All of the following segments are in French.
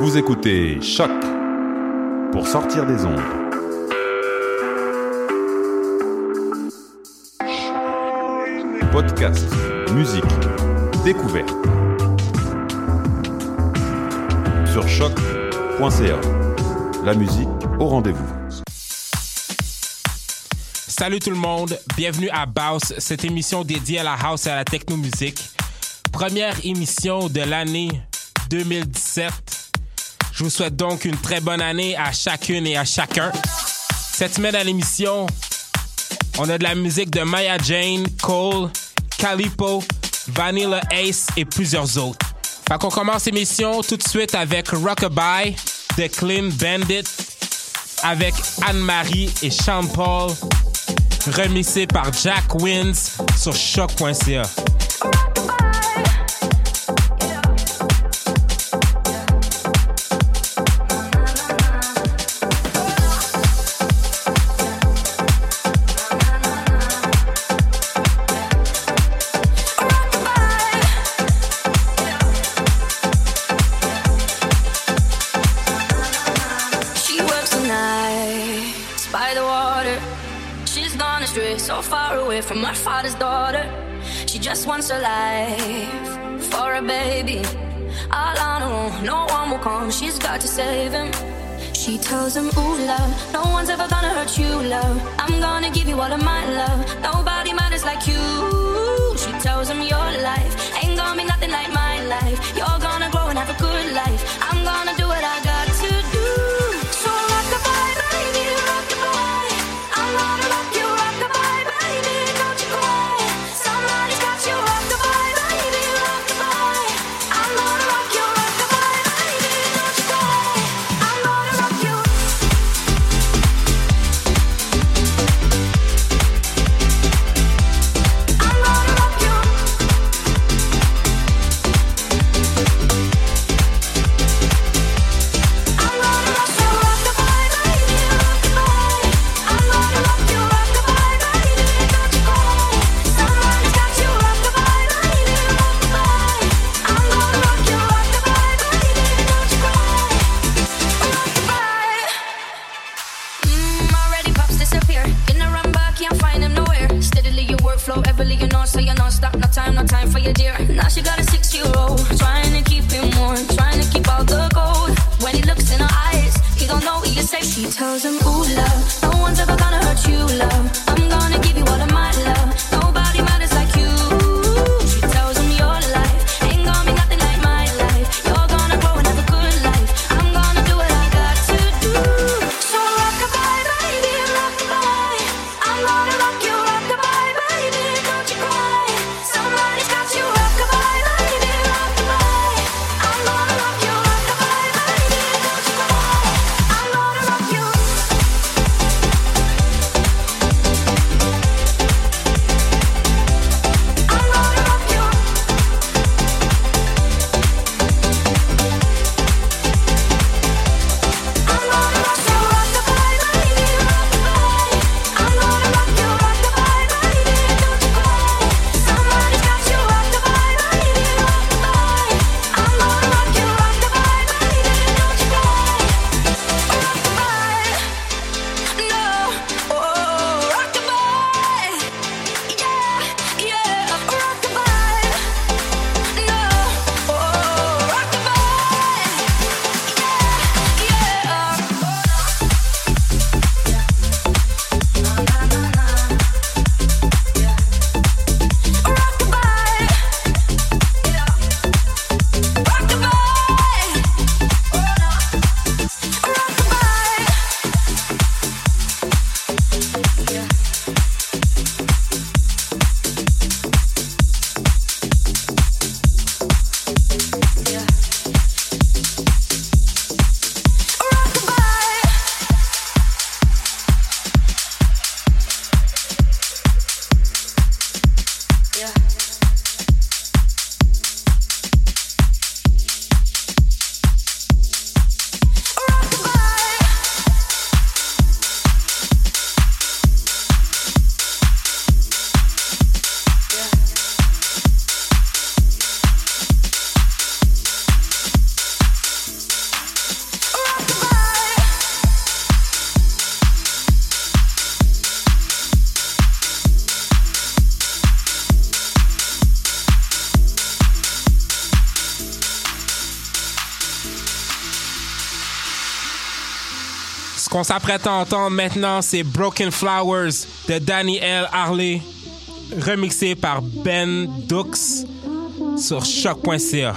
Vous écoutez Choc pour sortir des ondes. Podcast, musique, découverte. Sur choc.ca. La musique au rendez-vous. Salut tout le monde, bienvenue à Baus, cette émission dédiée à la house et à la techno-musique. Première émission de l'année 2017. Je vous souhaite donc une très bonne année à chacune et à chacun. Cette semaine à l'émission, on a de la musique de Maya Jane, Cole, Calipo, Vanilla Ace et plusieurs autres. Fait qu'on commence l'émission tout de suite avec Rockabye de Clean Bandit avec Anne-Marie et Sean Paul, remixé par Jack Wins sur choc.ca. far away from her father's daughter. She just wants a life for a baby. All her own, no one will come. She's got to save him. She tells him, Ooh, love, no one's ever gonna hurt you, love. I'm gonna give you all of my love. Nobody matters like you. She tells him, Your life ain't gonna be nothing like my life. You're gonna grow and have a good life. I'm qu'on s'apprête à entendre maintenant, c'est Broken Flowers de Daniel Harley, remixé par Ben Dux sur choc.ca.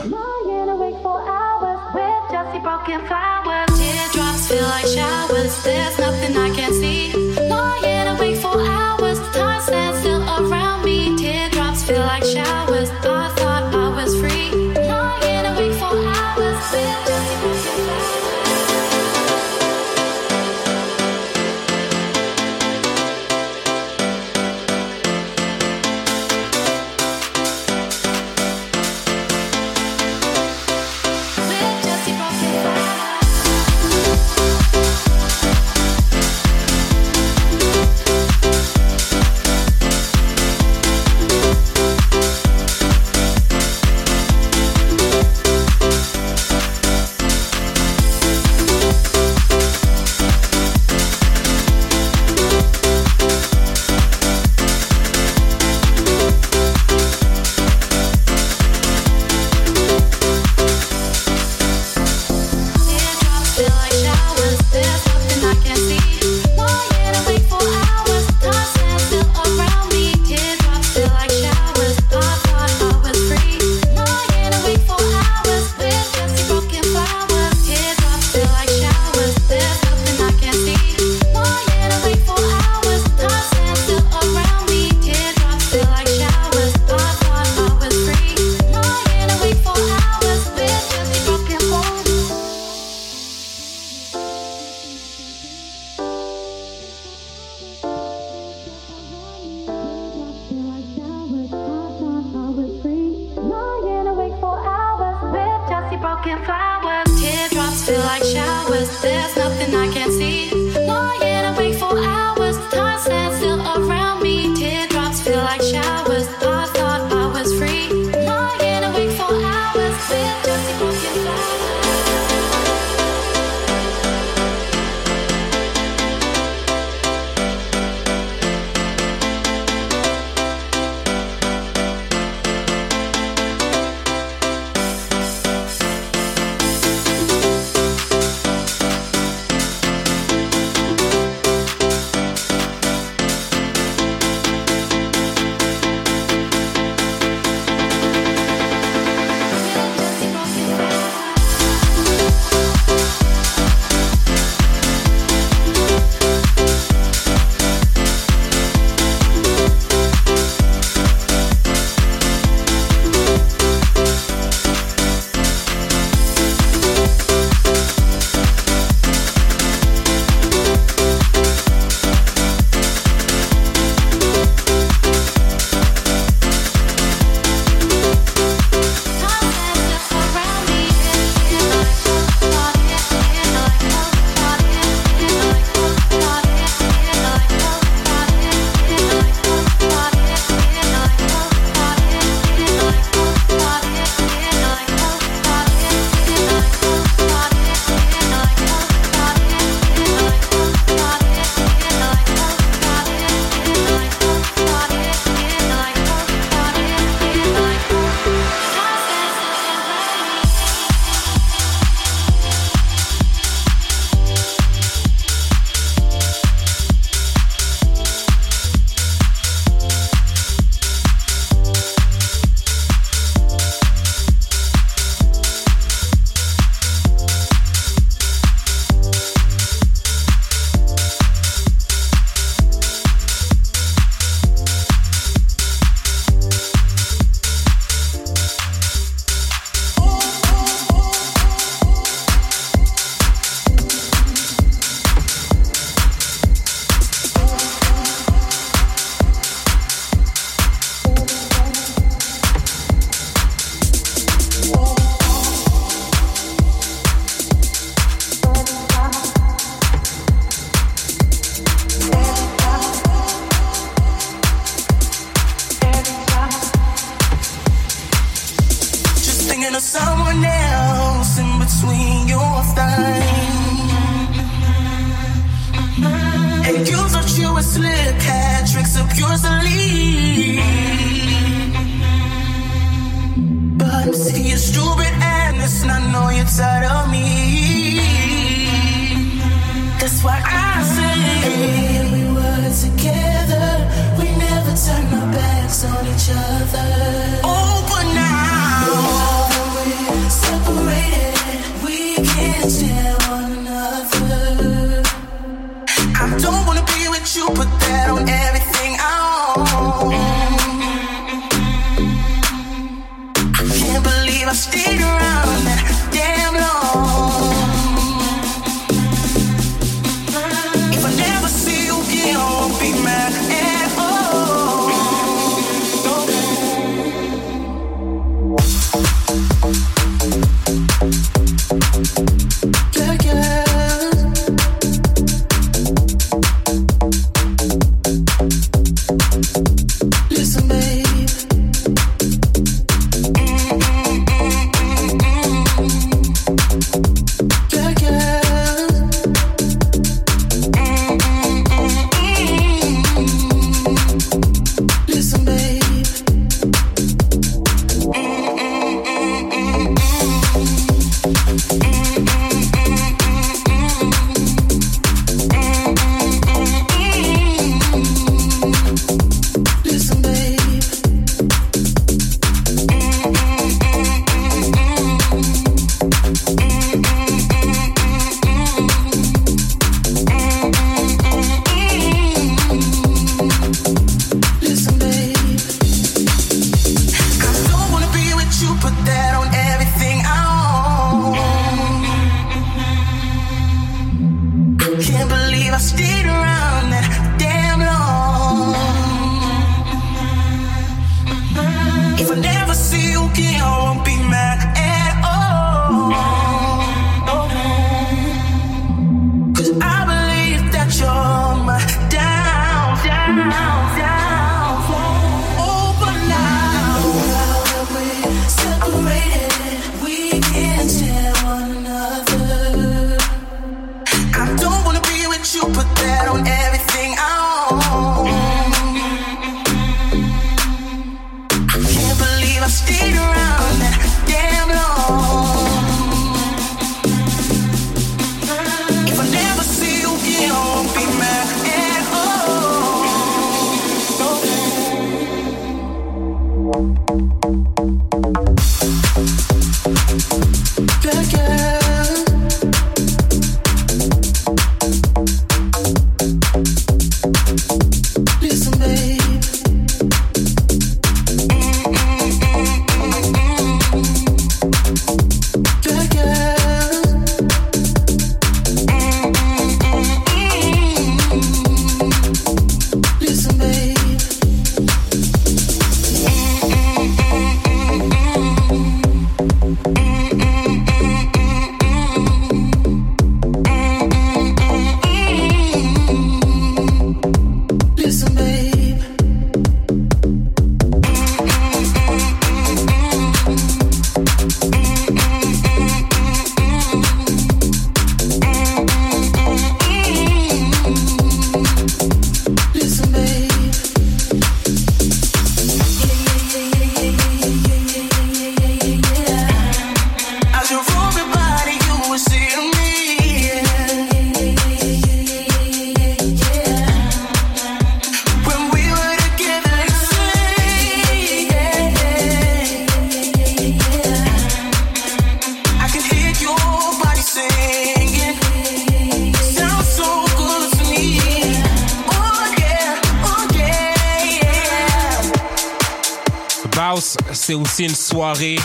c'est aussi une soirée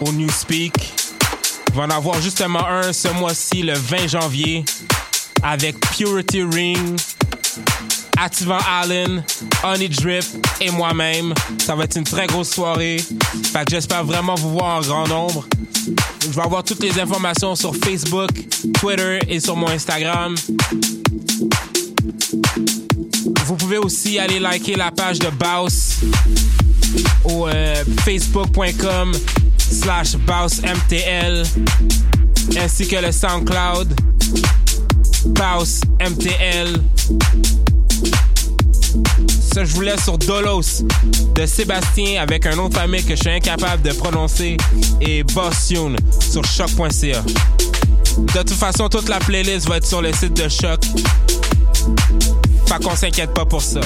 au Newspeak. Il va en avoir justement un ce mois-ci, le 20 janvier, avec Purity Ring, Ativan Allen, Honey Drip et moi-même. Ça va être une très grosse soirée. Fait j'espère vraiment vous voir en grand nombre. Je vais avoir toutes les informations sur Facebook, Twitter et sur mon Instagram. Vous pouvez aussi aller liker la page de Baus au euh, facebook.com slash MTL ainsi que le SoundCloud Baus MTL. Ça, je vous laisse sur Dolos de Sébastien avec un nom de famille que je suis incapable de prononcer et Boss sur choc.ca. De toute façon, toute la playlist va être sur le site de Choc. Fait qu'on s'inquiète pas pour ça.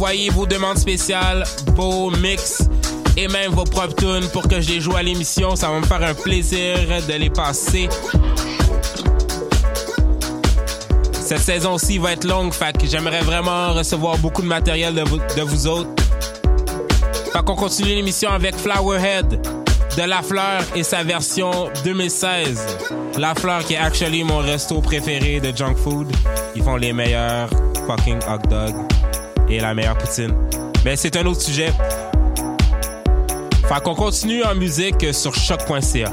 M'envoyer vos demandes spéciales, vos mix et même vos propres tunes pour que je les joue à l'émission. Ça va me faire un plaisir de les passer. Cette saison-ci va être longue, fait j'aimerais vraiment recevoir beaucoup de matériel de vous, de vous autres. Fait qu'on continue l'émission avec Flowerhead de La Fleur et sa version 2016. La Fleur qui est actually mon resto préféré de junk food. Ils font les meilleurs fucking hot dogs et la meilleure poutine. Mais c'est un autre sujet. Fait qu'on continue en musique sur choc.ca.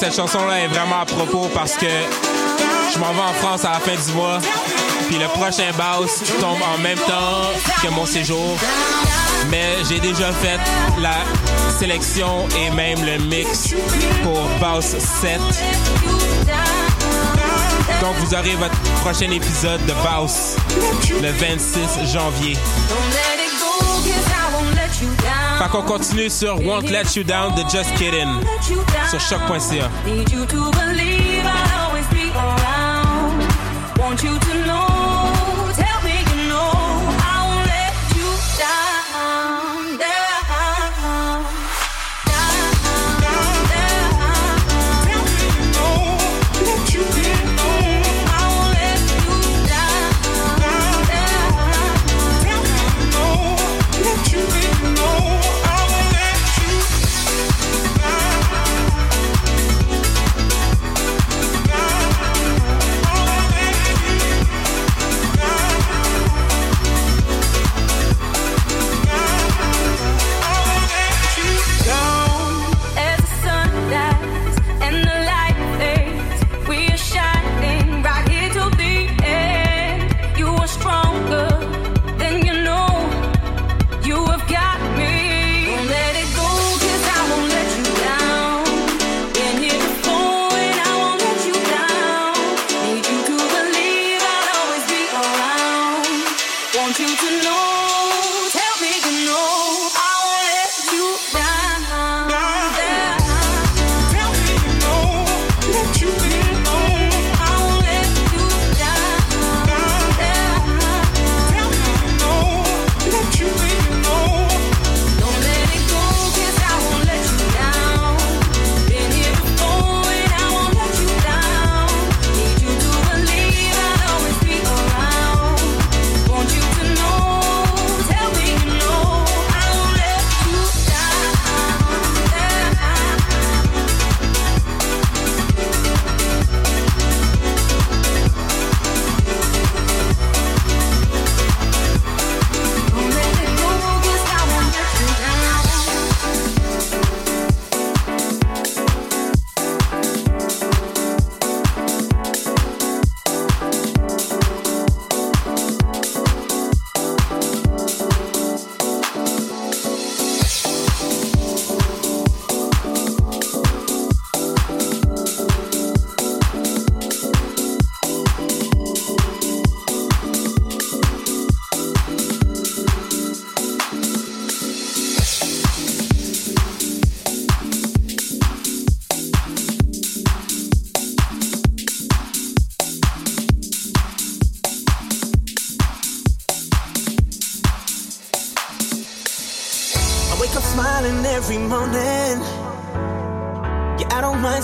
cette chanson-là est vraiment à propos parce que je m'en vais en France à la fin du mois. Puis le prochain boss tombe en même temps que mon séjour. Mais j'ai déjà fait la sélection et même le mix pour Boss 7. Donc vous aurez votre prochain épisode de Boss le 26 janvier. Fait qu'on continue Won't Let You Down de Just Kidding sur choc.ca. Need you to believe I'll always be around. Want you.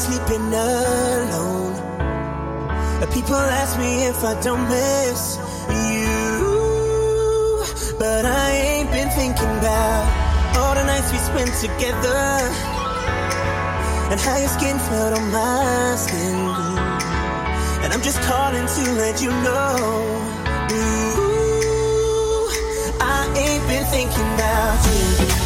sleeping alone. People ask me if I don't miss you, but I ain't been thinking about all the nights we spent together and how your skin felt on my skin. And I'm just calling to let you know, ooh, I ain't been thinking about you.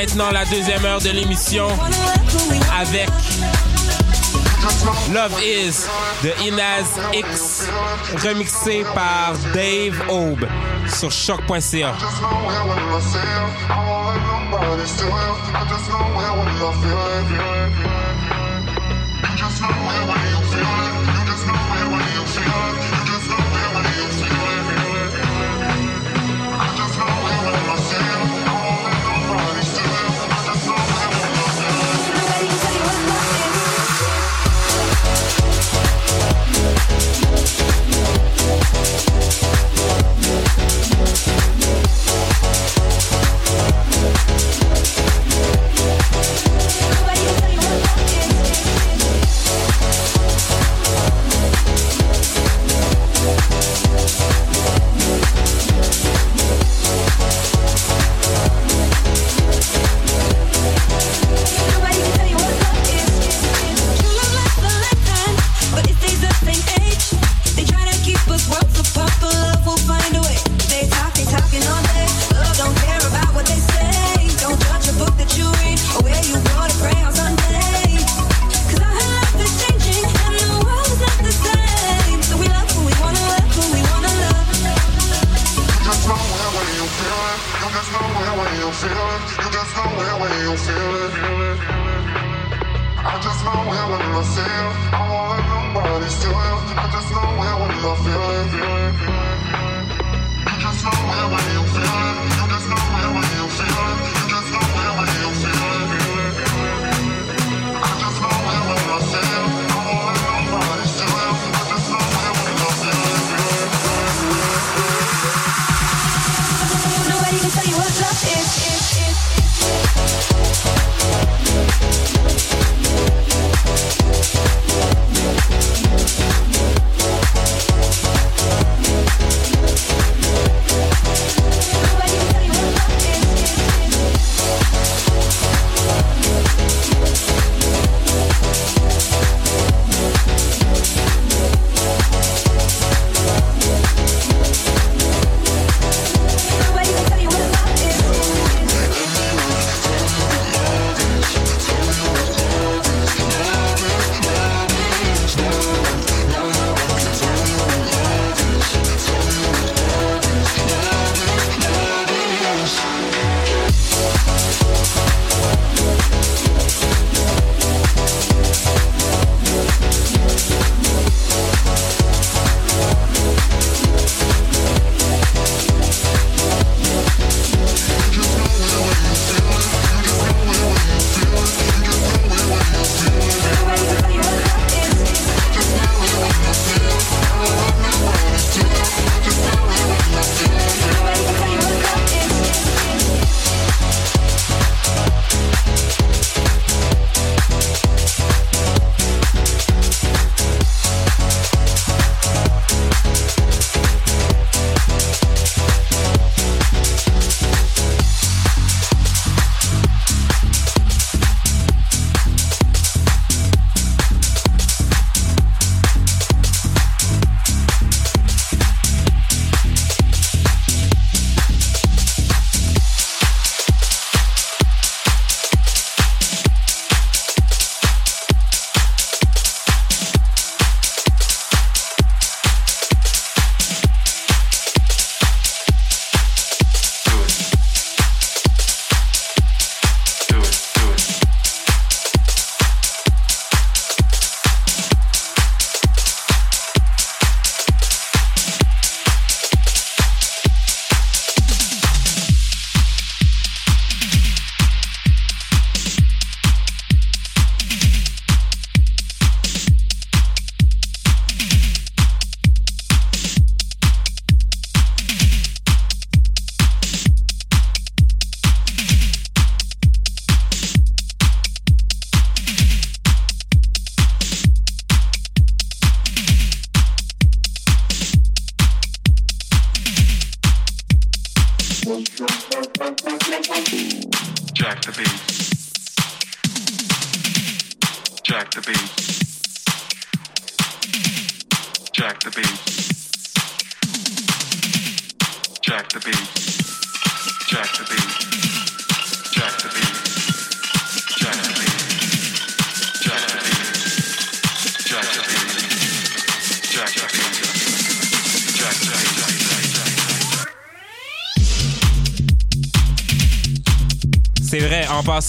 maintenant la deuxième heure de l'émission avec Love Is de Inaz X, remixé par Dave Aube sur choc.ca.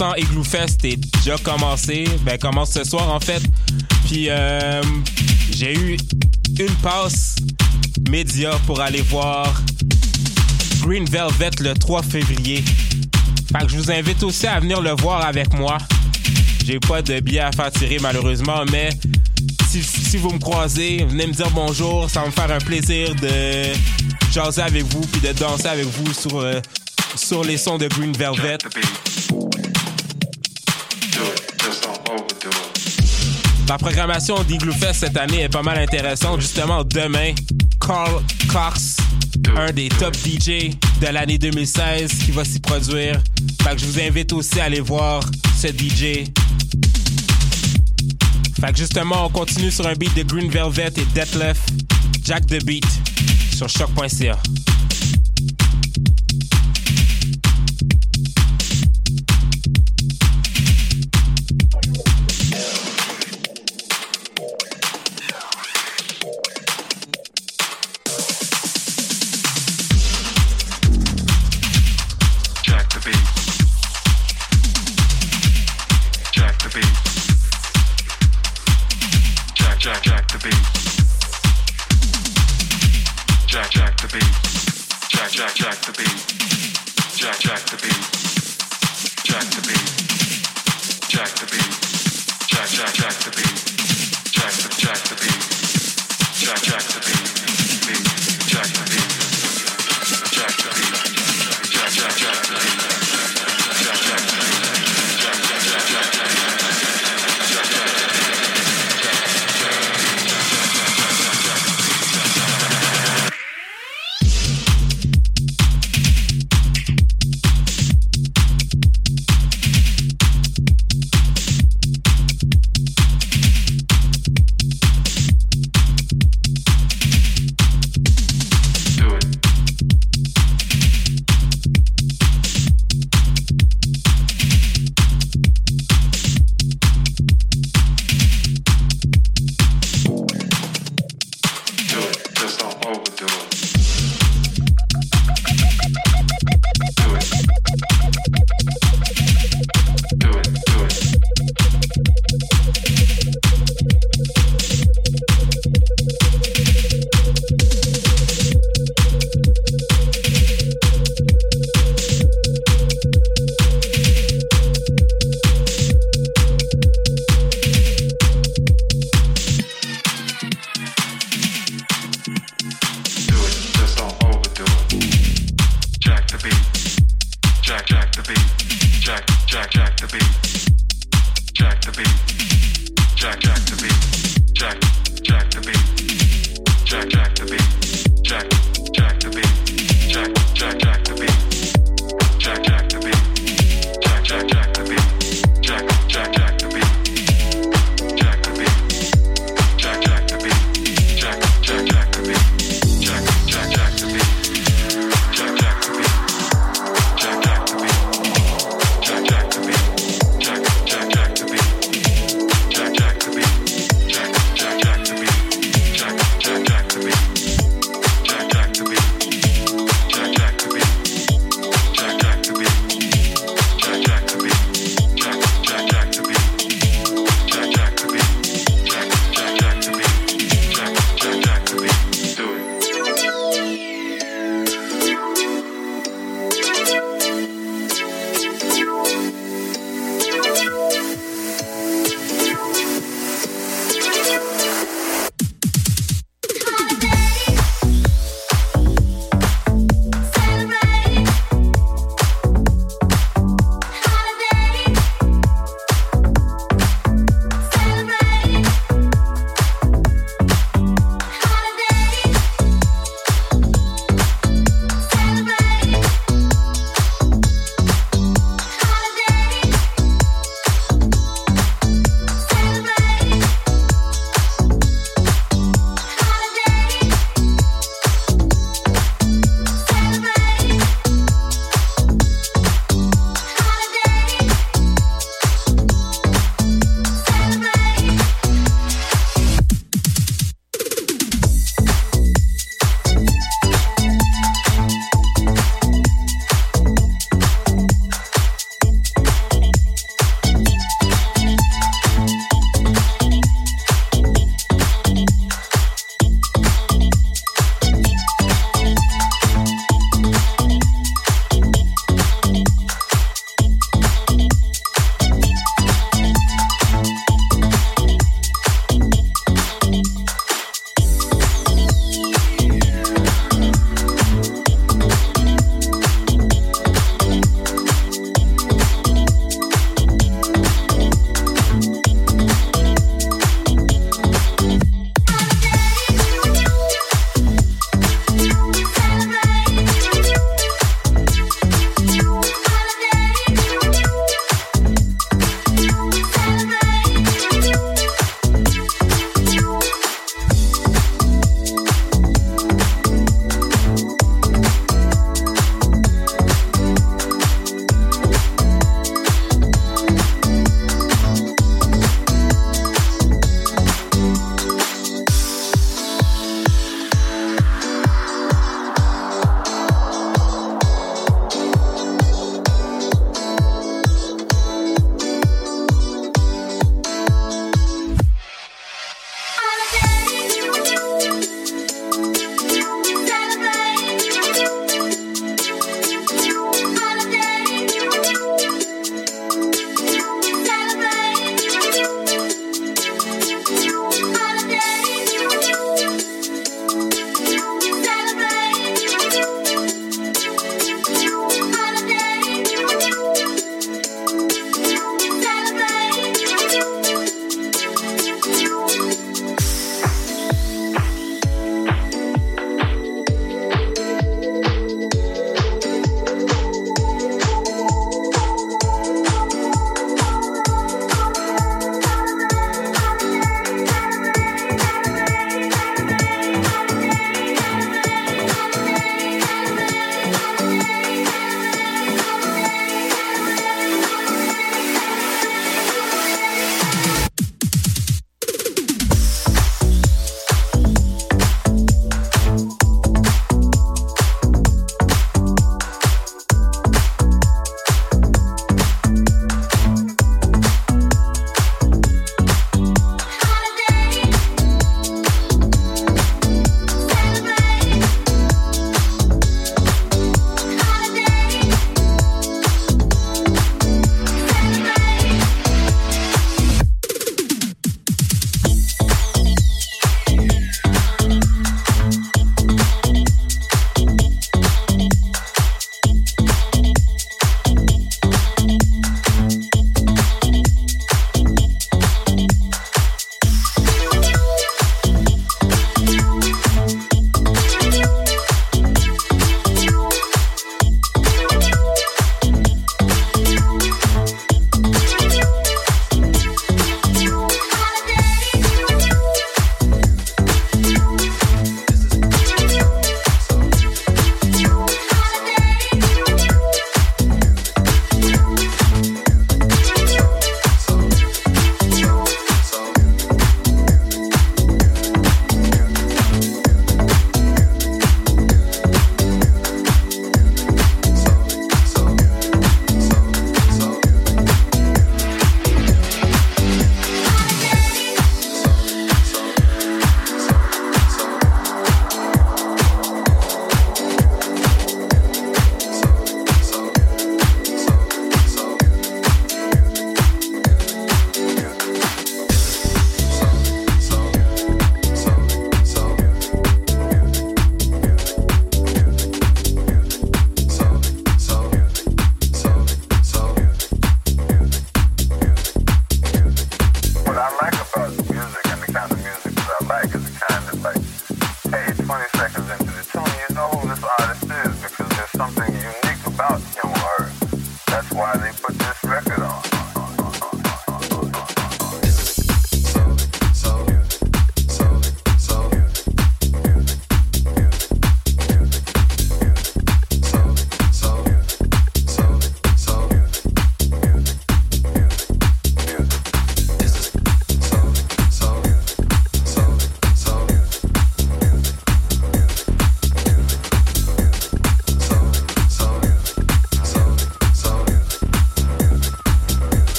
100 Igloo Fest est déjà commencé. Ben, commence ce soir, en fait. Puis, euh, j'ai eu une passe média pour aller voir Green Velvet le 3 février. Fait que je vous invite aussi à venir le voir avec moi. J'ai pas de billet à faire tirer, malheureusement, mais si, vous me croisez, venez me dire bonjour. Ça va me faire un plaisir de jaser avec vous puis de danser avec vous sur, euh, sur les sons de Green Velvet. La programmation d'Igloo Fest cette année est pas mal intéressante. Justement, demain, Carl Cox, un des top DJ de l'année 2016, qui va s'y produire. Fait que je vous invite aussi à aller voir ce DJ. Fait que justement, on continue sur un beat de Green Velvet et Detlef, Jack the Beat, sur choc.ca.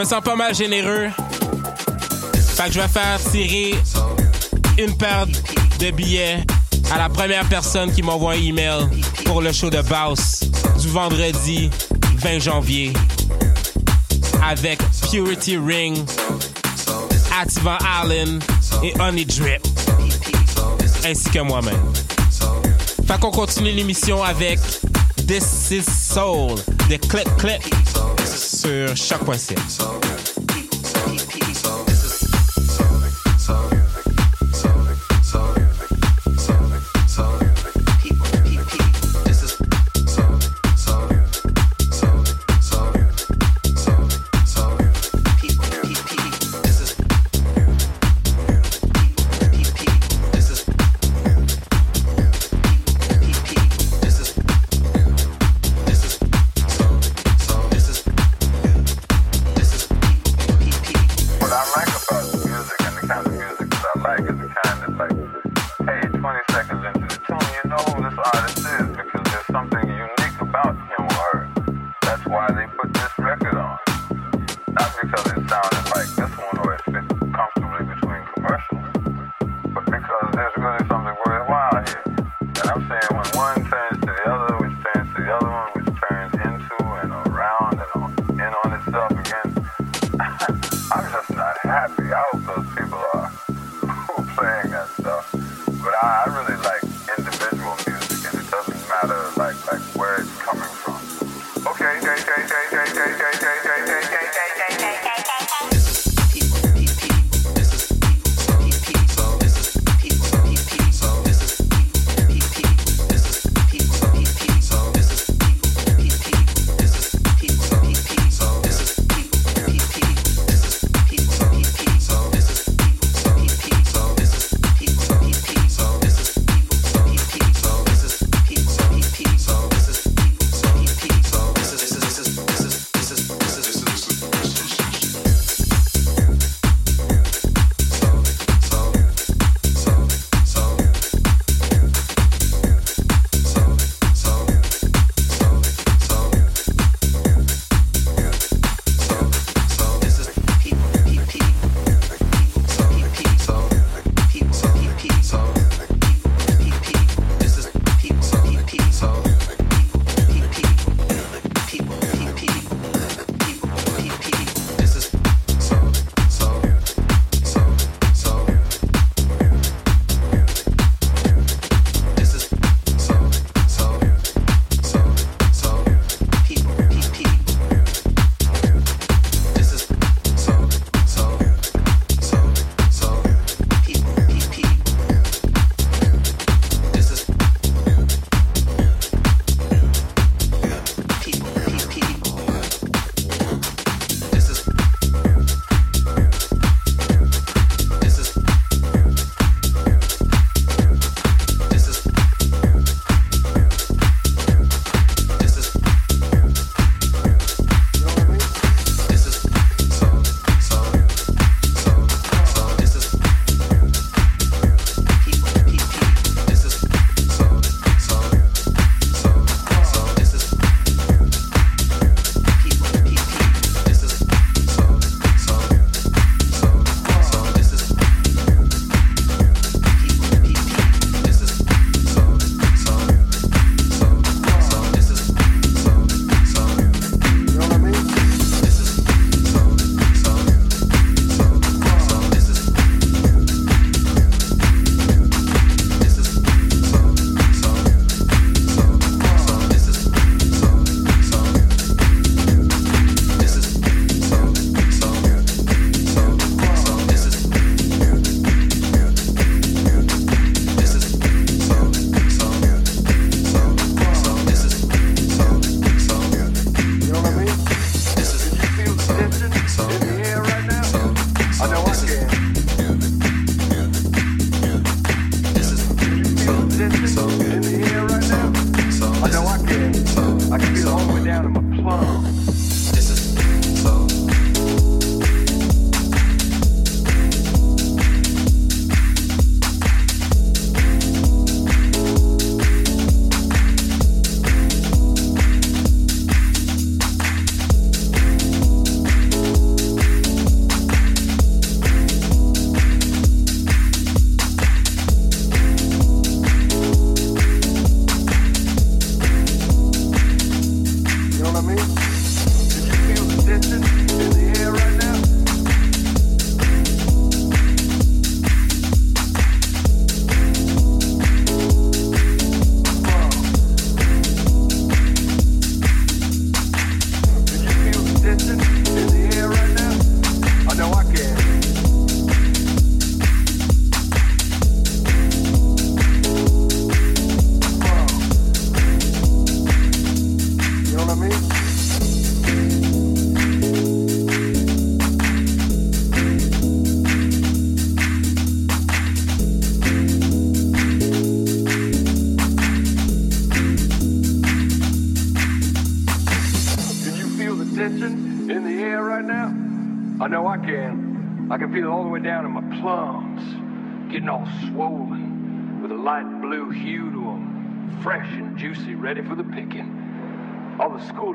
me sens pas mal généreux. Fait que je vais faire tirer une paire de billets à la première personne qui m'envoie un email pour le show de Baus du vendredi 20 janvier avec Purity Ring, Ativan Allen et Honey Drip, ainsi que moi-même. Fait qu'on continue l'émission avec This Is Soul de Click Click sur choc.ca.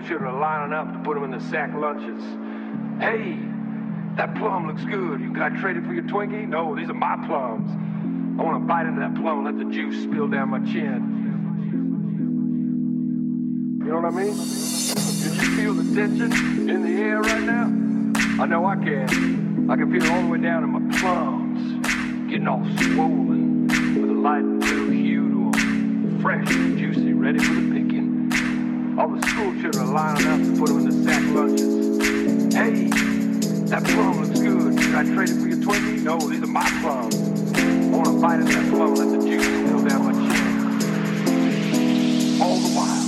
Children are lining up to put them in the sack lunches. Hey, that plum looks good. You got traded for your Twinkie? No, these are my plums. I want to bite into that plum and let the juice spill down my chin. You know what I mean? Can you feel the tension in the air right now? I know I can. I can feel it all the way down in my plums, getting all swollen with a light blue hue to them, fresh and juicy, ready for the picking. All the school children lining up to put them in the sack lunches. Hey, that plum looks good. Should I trade it for your Twinkie? No, these are my plums. I want to bite into that plum let the juice spill down my chin. All the while.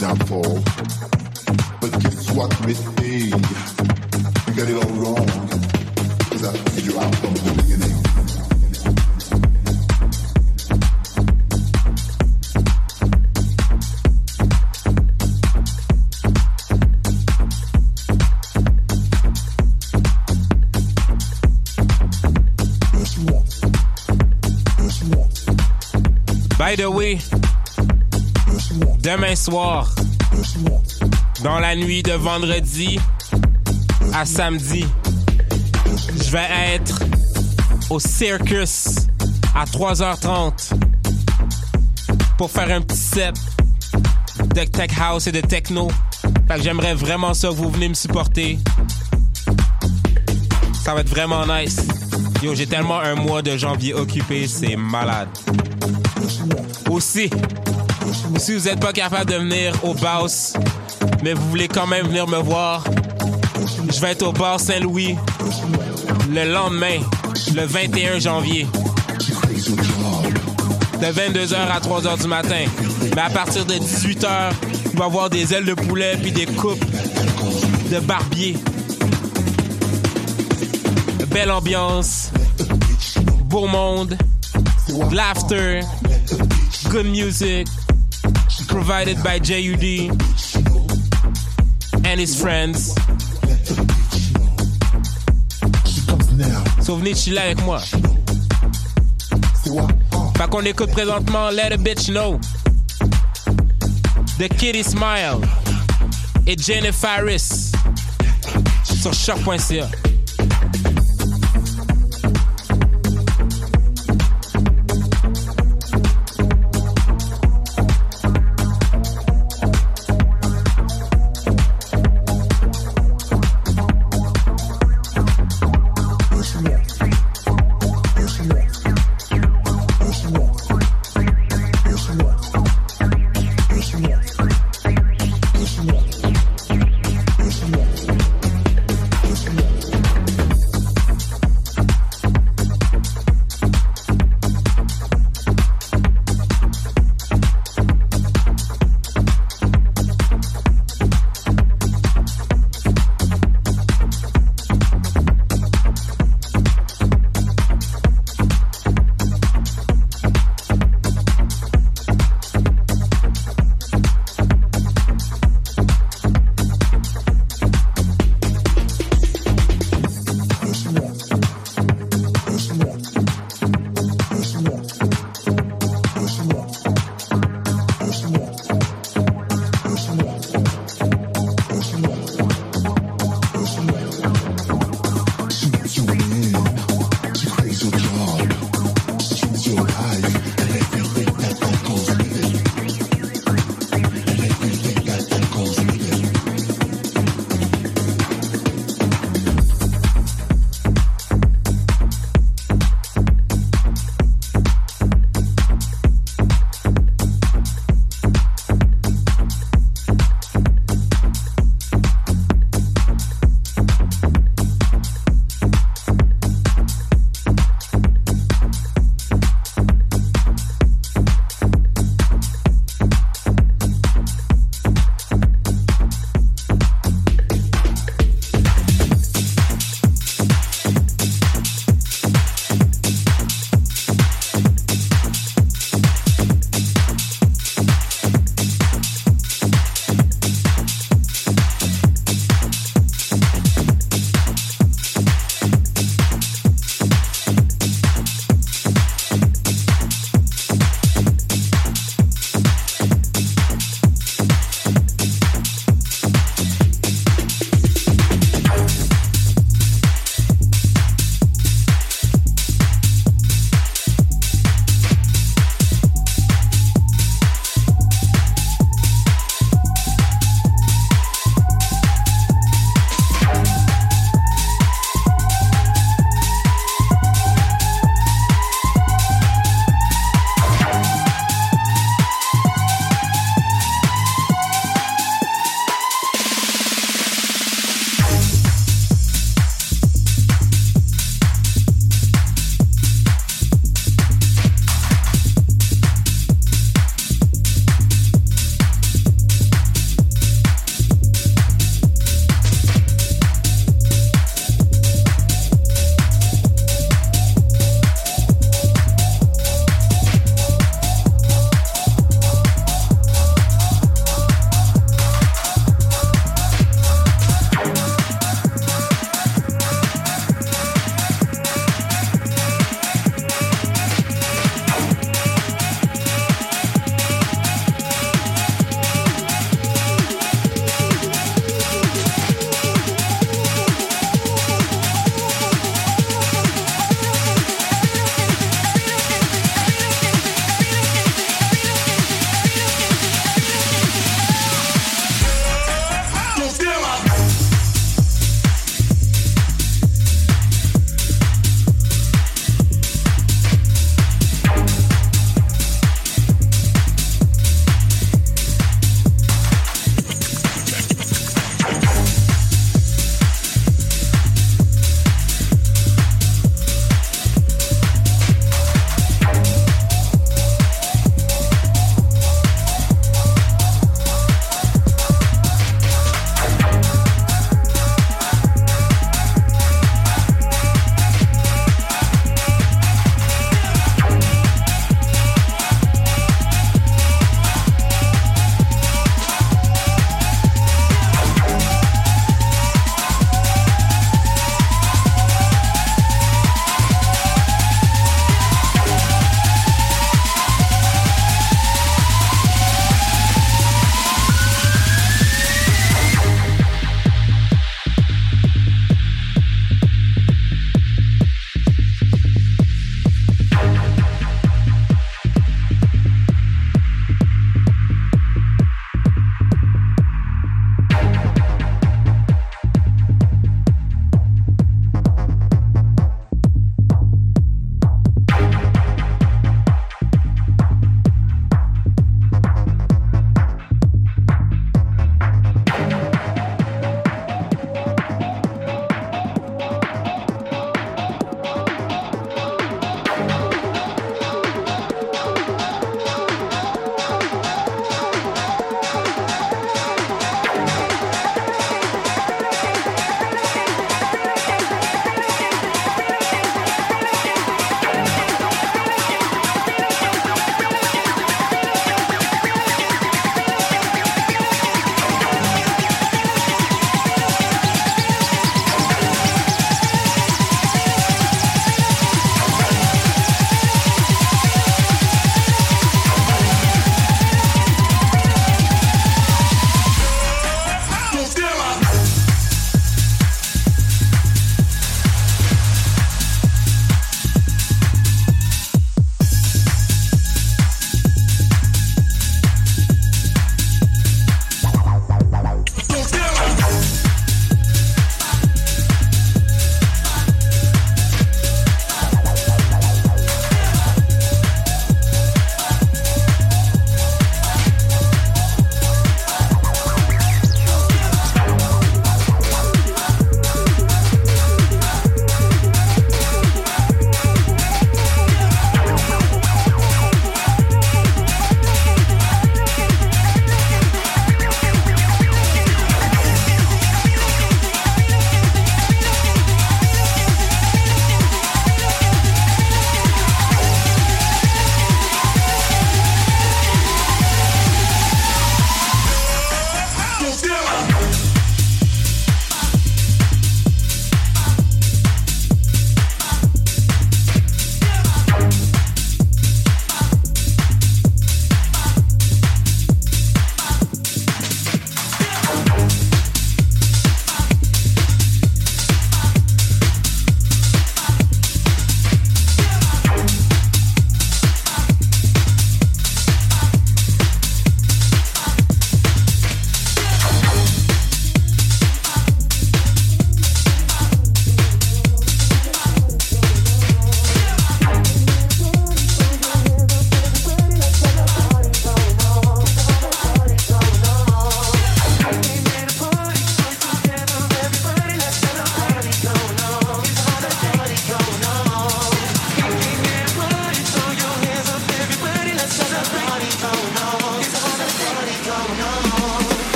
Downfall. But guess what, we A? Dans la nuit de vendredi à samedi, je vais être au Circus à 3h30 pour faire un petit set de tech house et de techno. J'aimerais vraiment ça que vous venez me supporter. Ça va être vraiment nice. Yo, j'ai tellement un mois de janvier occupé, c'est malade. Aussi, si vous n'êtes pas capable de venir au Baus, mais vous voulez quand même venir me voir, je vais être au bar Saint-Louis le lendemain, le 21 janvier. De 22h à 3h du matin. Mais à partir de 18h, il va y avoir des ailes de poulet puis des coupes de barbier. Belle ambiance, beau monde, laughter, good music, provided by JUD and his friends. So venez chiller avec moi. Fait qu'on écoute présentement Let a Bitch Know de Kitty Smile et Jennifer Harris sur choc.ca.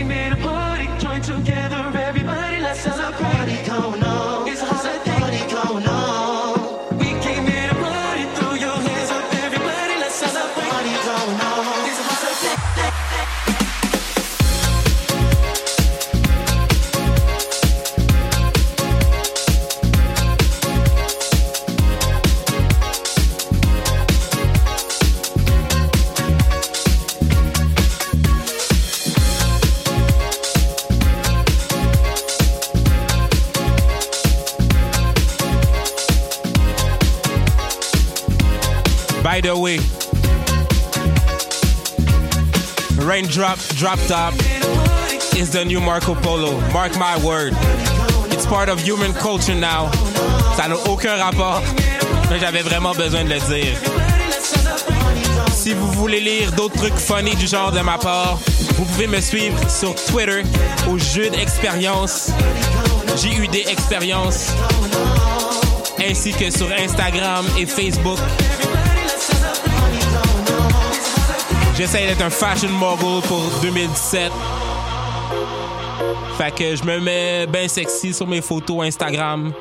Came here party, join together, everybody, let's celebrate. Raindrop Drop Top is the new Marco Polo. Mark my word. It's part of human culture now. Ça n'a aucun rapport, mais j'avais vraiment besoin de le dire. Si vous voulez lire d'autres trucs funny du genre de ma part, vous pouvez me suivre sur Twitter au Jude Expérience, J-U-D Expérience, ainsi que sur Instagram et Facebook. J'essaie d'être un fashion mogul pour 2017. Fait que je me mets bien sexy sur mes photos Instagram.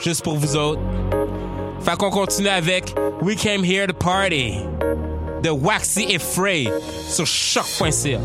Juste pour vous autres. Fait qu'on continue avec We Came Here to Party de Waxy et Frey sur choc.ca.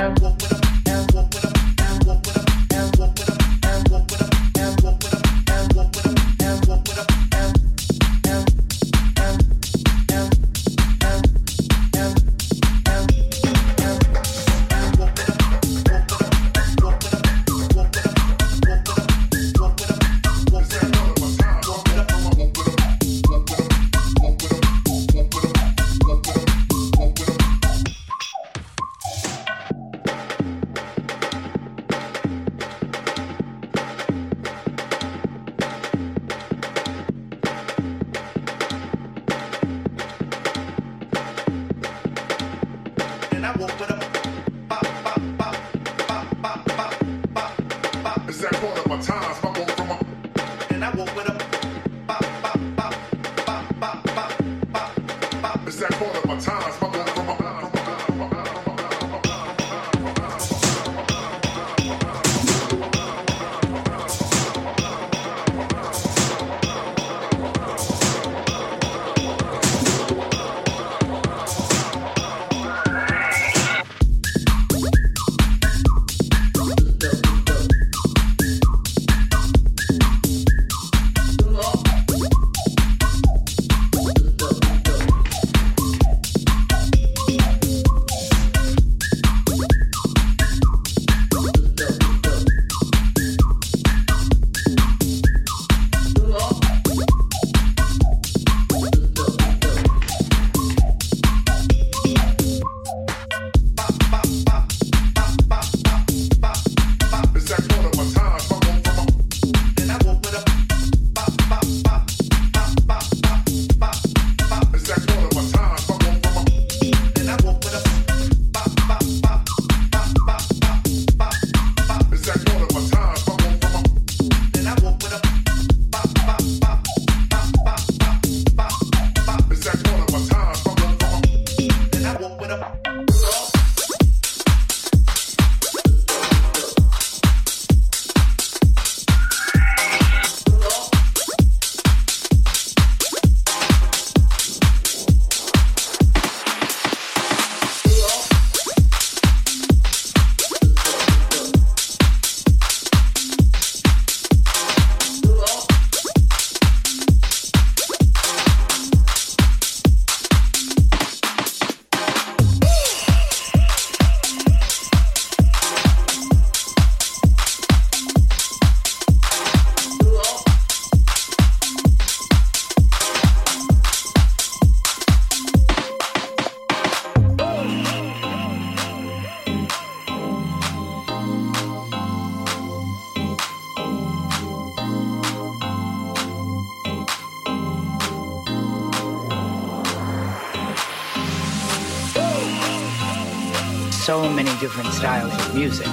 It's music.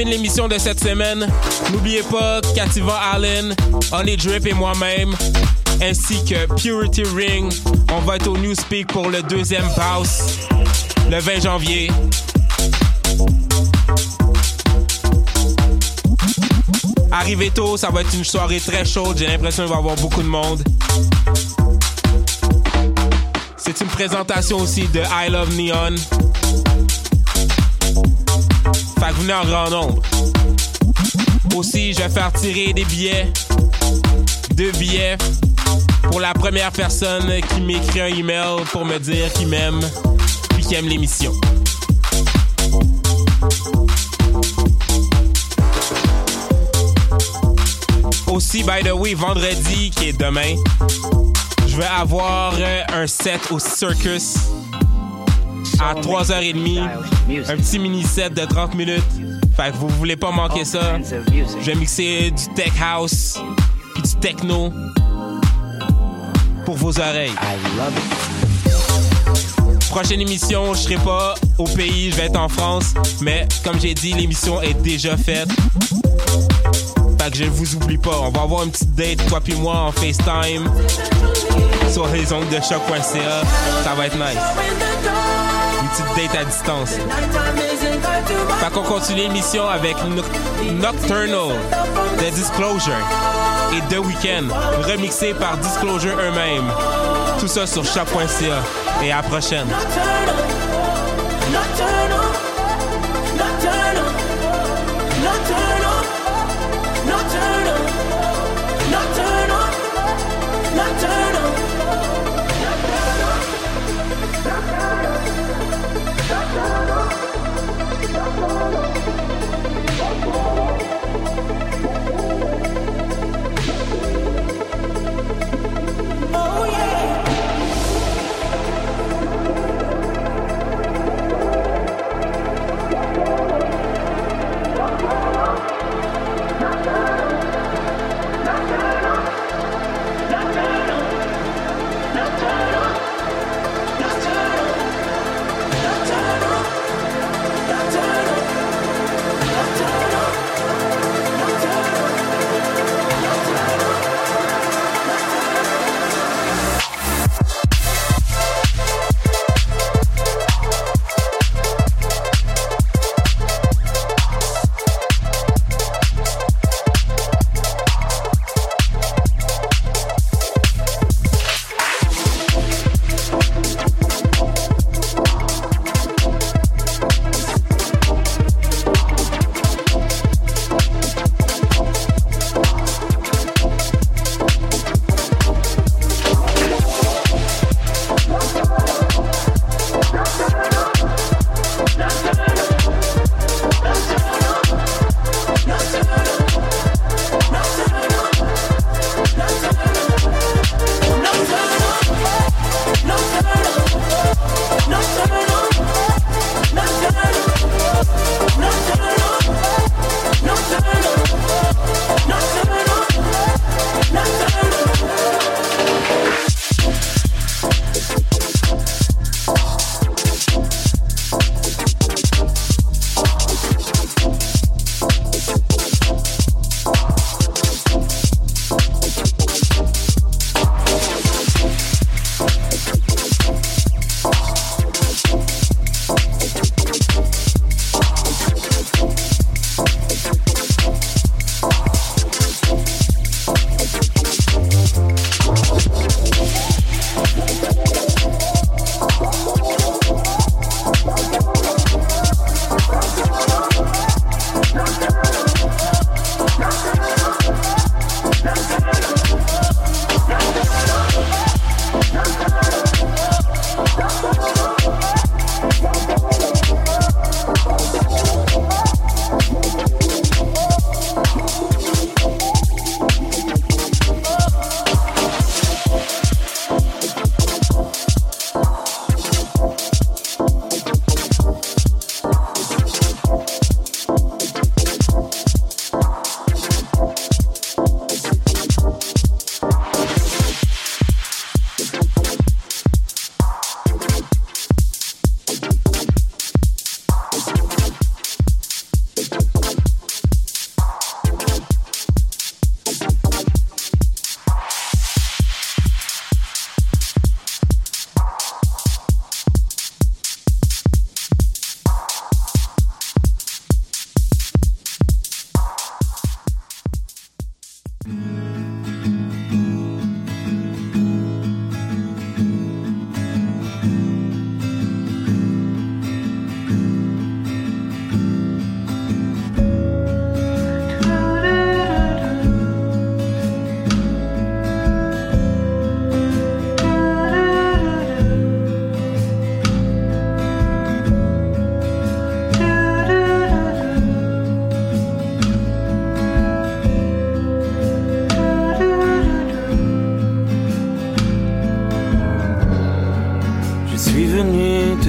Termine l'émission de cette semaine. N'oubliez pas Cativa Allen, Honey Drip et moi-même, ainsi que Purity Ring. On va être au Newspeak pour le deuxième Bounce le 20 janvier. Arrivez tôt, ça va être une soirée très chaude. J'ai l'impression qu'il va y avoir beaucoup de monde. C'est une présentation aussi de I Love Neon. Venez en grand nombre. Aussi, je vais faire tirer des billets. Deux billets pour la première personne qui m'écrit un email pour me dire qu'il m'aime puis qu'il aime l'émission. Aussi, by the way, vendredi, qui est demain, je vais avoir un set au Circus à 3h30. Un petit mini-set de 30 minutes. Fait que vous voulez pas manquer ça. Je vais mixer du tech house puis du techno pour vos oreilles. Prochaine émission, je serai pas au pays, je vais être en France. Mais comme j'ai dit, l'émission est déjà faite. Fait que je vous oublie pas. On va avoir une petite date, toi puis moi, en FaceTime. Sur les ongles de choc.ca. Ça va être nice. Petite date à distance. Fait qu'on continue l'émission avec Noc- Nocturnal de Disclosure et The Weeknd, remixé par Disclosure eux-mêmes. Tout ça sur choc.ca. Et à la prochaine.